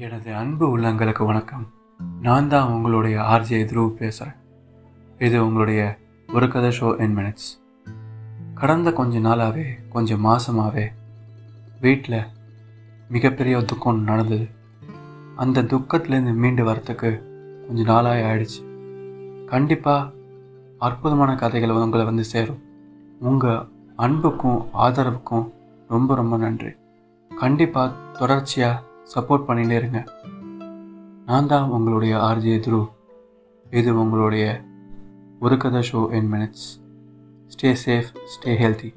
எனது அன்பு உள்ளங்களுக்கு வணக்கம். நான் தான் உங்களுடைய ஆர்ஜே துருவ் பேசுகிறேன் இது உங்களுடைய ஒரு கதை ஷோ இன் மினிட்ஸ் கடந்த கொஞ்ச நாளாகவே கொஞ்சம் மாதமாகவே வீட்டில் மிகப்பெரிய துக்கம் நடந்தது. அந்த துக்கத்துலேருந்து மீண்டு வரத்துக்கு கொஞ்சம் நாளாக ஆயிடுச்சு. கண்டிப்பாக அற்புதமான கதைகள் உங்களை வந்து சேரும். உங்கள் அன்புக்கும் ஆதரவுக்கும் ரொம்ப ரொம்ப நன்றி. கண்டிப்பாக தொடர்ச்சியாக சப்போர்ட் பண்ணிகிட்டே இருங்க. நான் தான் உங்களுடைய ஆர்ஜே துரு இது உங்களுடைய ஒரு கதை show in minutes stay safe stay healthy